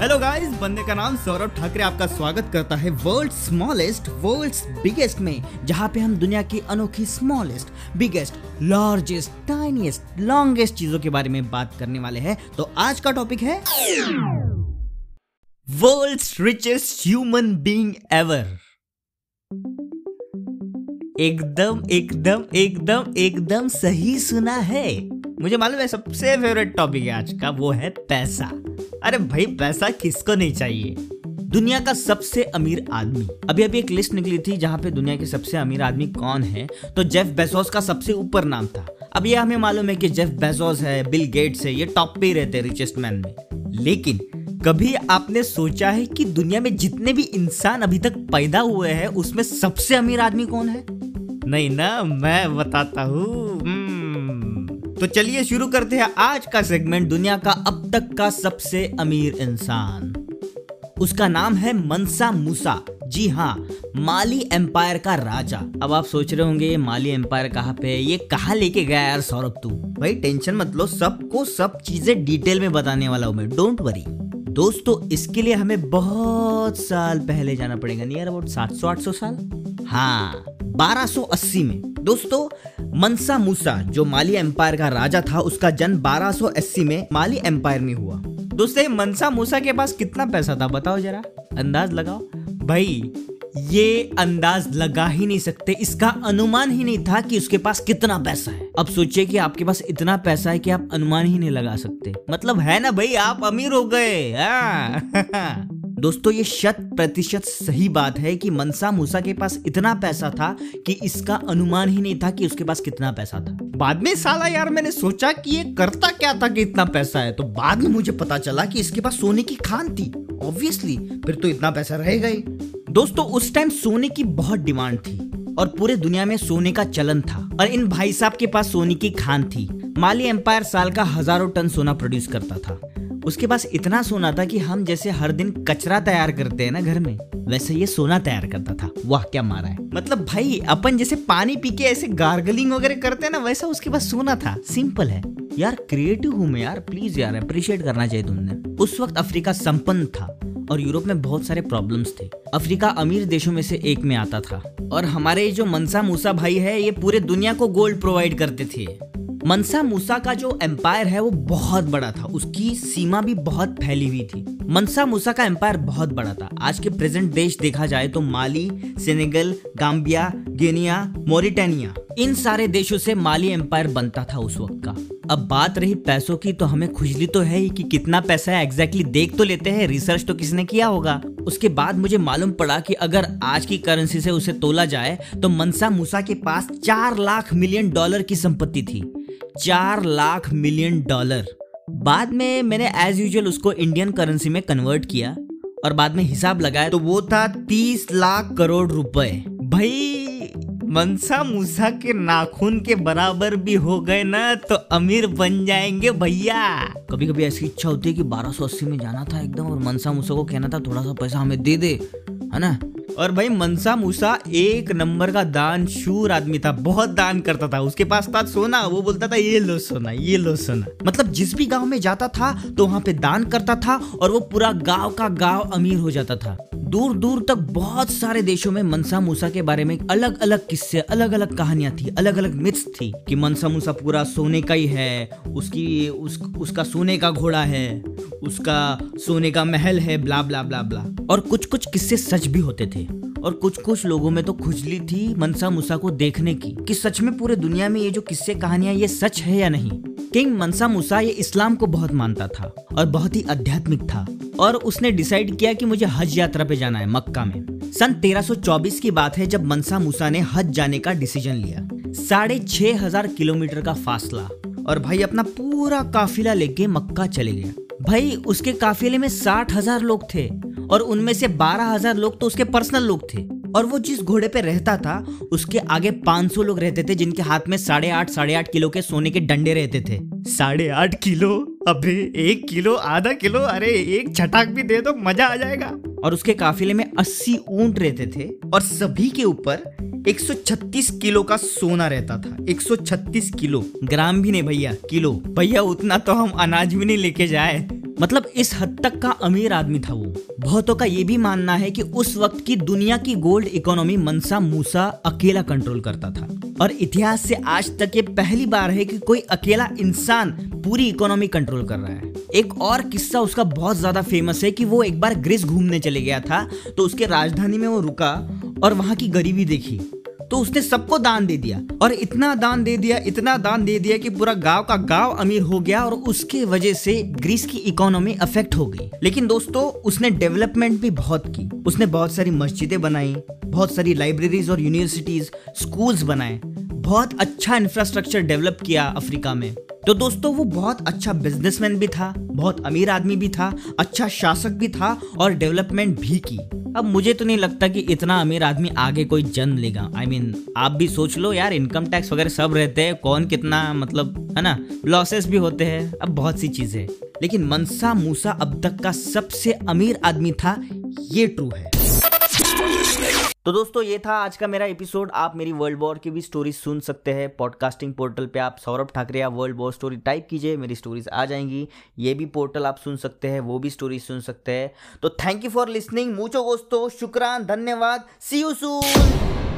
Hello guys बंदे का नाम सौरभ ठाकरे आपका स्वागत करता है वर्ल्ड स्मॉलेस्ट वर्ल्ड बिगेस्ट में, जहाँ पे हम दुनिया की अनोखी smallest biggest largest tiniest longest चीज़ों के बारे में बात करने वाले हैं। तो आज का टॉपिक है world richest human being ever एकदम एकदम एकदम एकदम सही सुना है। मुझे मालूम है सबसे फेवरेट टॉपिक है आज का, वो है पैसा। अरे भाई, पैसा किसको नहीं चाहिए? दुनिया का सबसे अमीर आदमी। अभी अभी एक लिस्ट निकली थी जहाँ पे दुनिया के सबसे अमीर आदमी कौन है? तो जेफ बेसोस का सबसे ऊपर नाम था। अब ये हमें मालूम है कि जेफ बेसोस है, बिल गेट्स है, ये टॉप पे ही रहते रिचेस्ट मैन में। लेकिन कभी आपने सोचा है कि दुनिया में जितने भी इंसान अभी तक पैदा हुए हैं, उसमें सबसे अमीर आदमी कौन है? नहीं ना, मैं बताता हूँ। तो चलिए शुरू करते हैं आज का सेगमेंट दुनिया का अब तक का सबसे अमीर इंसान। उसका नाम है मनसा मूसा। जी हाँ माली एम्पायर का राजा। अब आप सोच रहे होंगे माली एम्पायर कहाँ पे ये कहा लेके गया यार सौरभ तू? भाई टेंशन मत लो सबको सब, सब चीज़ें डिटेल में बताने वाला हूँ मैं डोंट वरी दोस्तों, इसके लिए हमें बहुत साल पहले जाना पड़ेगा। नियर अबाउट 700 800 साल? हाँ 1280 में। दोस्तों, मनसा मूसा, जो माली एम्पायर का राजा था, उसका जन्म 1280 में माली एम्पायर में हुआ। दोस्तों मनसा मूसा के पास कितना पैसा था? बताओ जरा। अंदाज लगाओ। भाई ये अंदाज लगा ही नहीं सकते, इसका अनुमान ही नहीं था कि उसके पास कितना पैसा है। अब सोचिए कि आपके पास इतना पैसा है कि आप अनुमान ही नहीं लगा सकते। मतलब है ना भाई, आप अमीर हो गए हाँ। दोस्तों, ये शत प्रतिशत सही बात है कि मनसा मूसा के पास इतना पैसा था कि इसका अनुमान ही नहीं था कि उसके पास कितना पैसा था। बाद में साला यार, मैंने सोचा कि ये करता क्या था कि इतना पैसा है? तो बाद में मुझे पता चला कि इसके पास सोने की खान थी ऑब्वियसली फिर तो इतना पैसा रहेगा ही दोस्तों, उस टाइम सोने की बहुत डिमांड थी और पूरे दुनिया में सोने का चलन था। और इन भाई साहब के पास सोने की खान थी। माली एम्पायर साल का हज़ारों टन सोना प्रोड्यूस करता था। उसके पास इतना सोना था कि हम जैसे हर दिन कचरा तैयार करते हैं ना घर में, वैसे ये सोना तैयार करता था। वाह, क्या मारा है। मतलब भाई, अपन जैसे पानी पी के ऐसे गार्गलिंग वगैरह करते हैं ना, वैसा उसके पास सोना था। सिंपल है। यार क्रिएटिव हूँ मैं यार। प्लीज़ यार अप्रिशिएट करना चाहिए तुमने। उस वक्त अफ्रीका संपन्न था। और यूरोप में बहुत सारे प्रॉब्लम्स थे। अफ्रीका अमीर देशों में से एक में आता था। और हमारे जो मनसा मूसा भाई है, ये पूरे दुनिया को गोल्ड प्रोवाइड करते थे। मनसा मूसा का जो एम्पायर है, वो बहुत बड़ा था। उसकी सीमा भी बहुत फैली हुई थी। मनसा मूसा का एम्पायर बहुत बड़ा था। आज के प्रेजेंट देश देखा जाए तो Mali, Senegal Gambia Guinea, Mauritania, इन सारे देशों से माली एम्पायर बनता था उस वक्त का। अब बात रही पैसों की तो हमें खुजली तो है ही कि कितना पैसा है एग्जैक्टली देख तो लेते हैं रिसर्च तो किसने किया होगा। उसके बाद मुझे मालूम पड़ा कि अगर आज की करेंसी से उसे तोला जाए तो मनसा मूसा के पास चार लाख मिलियन डॉलर की संपत्ति थी। चार लाख मिलियन डॉलर। बाद में मैंने एज यूजल उसको इंडियन करेंसी में कन्वर्ट किया और बाद में हिसाब लगाया तो वो था तीस लाख करोड़ रुपए। भाई मनसा मूसा के नाखून के बराबर भी हो गए ना तो अमीर बन जाएँगे भैया। कभी कभी ऐसी इच्छा होती है कि 1280 में जाना था एकदम और मनसा मूसा को कहना था, थोड़ा सा पैसा हमें दे दे। है ना? और भाई मनसा मूसा एक नंबर का दान शूर आदमी था बहुत दान करता था। उसके पास था सोना वो बोलता था ये लो सोना ये लो सोना। मतलब जिस भी गाँव में जाता था तो वहाँ पे दान करता था और वो पूरा गाँव का गाँव अमीर हो जाता था। दूर दूर तक बहुत सारे देशों में मनसा मूसा के बारे में अलग अलग किस्से अलग अलग कहानियाँ थी अलग अलग मिथ्स थी कि मनसा मूसा पूरा सोने का ही है उसकी उस, उसका सोने का घोड़ा है। उसका सोने का महल है, ब्ला ब्ला ब्ला ब्ला। और कुछ कुछ किस्से सच भी होते थे। और कुछ कुछ लोगों में तो खुजली थी मनसा मूसा को देखने की, कि सच में पूरे दुनिया में ये जो किस्से कहानियाँ, ये सच है या नहीं। किंग मनसा मूसा ये इस्लाम को बहुत मानता था और बहुत ही आध्यात्मिक था। और उसने डिसाइड किया कि मुझे हज यात्रा पे जाना है, मक्का में। सन 1324 की बात है, जब मनसा मूसा ने हज जाने का डिसीज़न लिया। साढ़े छह हज़ार किलोमीटर का फासला। और भाई, अपना पूरा काफिला लेके मक्का चले गया। भाई, उसके काफिले में साठ हज़ार लोग थे और उनमें से बारह हज़ार लोग तो उसके पर्सनल लोग थे। और वो जिस घोड़े पे रहता था, उसके आगे 500 लोग रहते थे, जिनके हाथ में साढ़े आठ साढ़े आठ किलो के सोने के डंडे रहते थे। साढ़े आठ किलो? अबे एक किलो, आधा किलो? अरे, एक छटाक भी दे दो, मज़ा आ जाएगा। और उसके काफिले में 80 ऊँट रहते थे और सभी के ऊपर 136 किलो का सोना रहता था। 136 किलो। ग्राम भी नहीं भैया, किलो। भैया, उतना तो हम अनाज भी नहीं लेके जाए। मतलब इस हद तक का अमीर आदमी था वो। बहुतों का ये भी मानना है कि उस वक्त की दुनिया की गोल्ड इकोनॉमी मनसा मूसा अकेला कंट्रोल करता था। और इतिहास से आज तक ये पहली बार है कि कोई अकेला इंसान पूरी इकोनॉमी कंट्रोल कर रहा है। एक और किस्सा उसका बहुत ज़्यादा फ़ेमस है कि वो एक बार ग्रीस घूमने चले गया था तो उसके राजधानी में वो रुका और वहाँ की गरीबी देखी। तो उसने सबको दान दे दिया। और इतना दान दे दिया, इतना दान दे दिया कि पूरा गाँव का गाँव अमीर हो गया और उसके वजह से ग्रीस की इकोनॉमी अफेक्ट हो गई। लेकिन दोस्तों, उसने डेवलपमेंट भी बहुत की। उसने बहुत सारी मस्जिदें बनाई, बहुत सारी लाइब्रेरीज और यूनिवर्सिटीज स्कूल्स बनाए। बहुत अच्छा इंफ्रास्ट्रक्चर डेवलप किया अफ्रीका में। तो दोस्तों, वो बहुत अच्छा बिजनेसमैन भी था, बहुत अमीर आदमी भी था अच्छा शासक भी था और डेवलपमेंट भी की। अब मुझे तो नहीं लगता कि इतना अमीर आदमी आगे कोई जन्म लेगा। आई I मीन mean, आप भी सोच लो यार इनकम टैक्स वगैरह सब रहते हैं कौन कितना मतलब है ना? लॉसेस भी होते हैं अब बहुत सी चीज़ें। लेकिन मनसा मूसा अब तक का सबसे अमीर आदमी था ये ट्रू है। तो दोस्तों, ये था आज का मेरा एपिसोड आप मेरी वर्ल्ड वॉर की भी स्टोरीज सुन सकते हैं। पॉडकास्टिंग पोर्टल पे आप सौरभ ठाकरे या वर्ल्ड वॉर स्टोरी टाइप कीजिए, मेरी स्टोरीज आ जाएँगी। ये भी पोर्टल आप सुन सकते हैं, वो भी स्टोरी सुन सकते हैं। तो थैंक यू फॉर लिसनिंग मूचो दोस्तों, शुक्रान, धन्यवाद। सी यू सून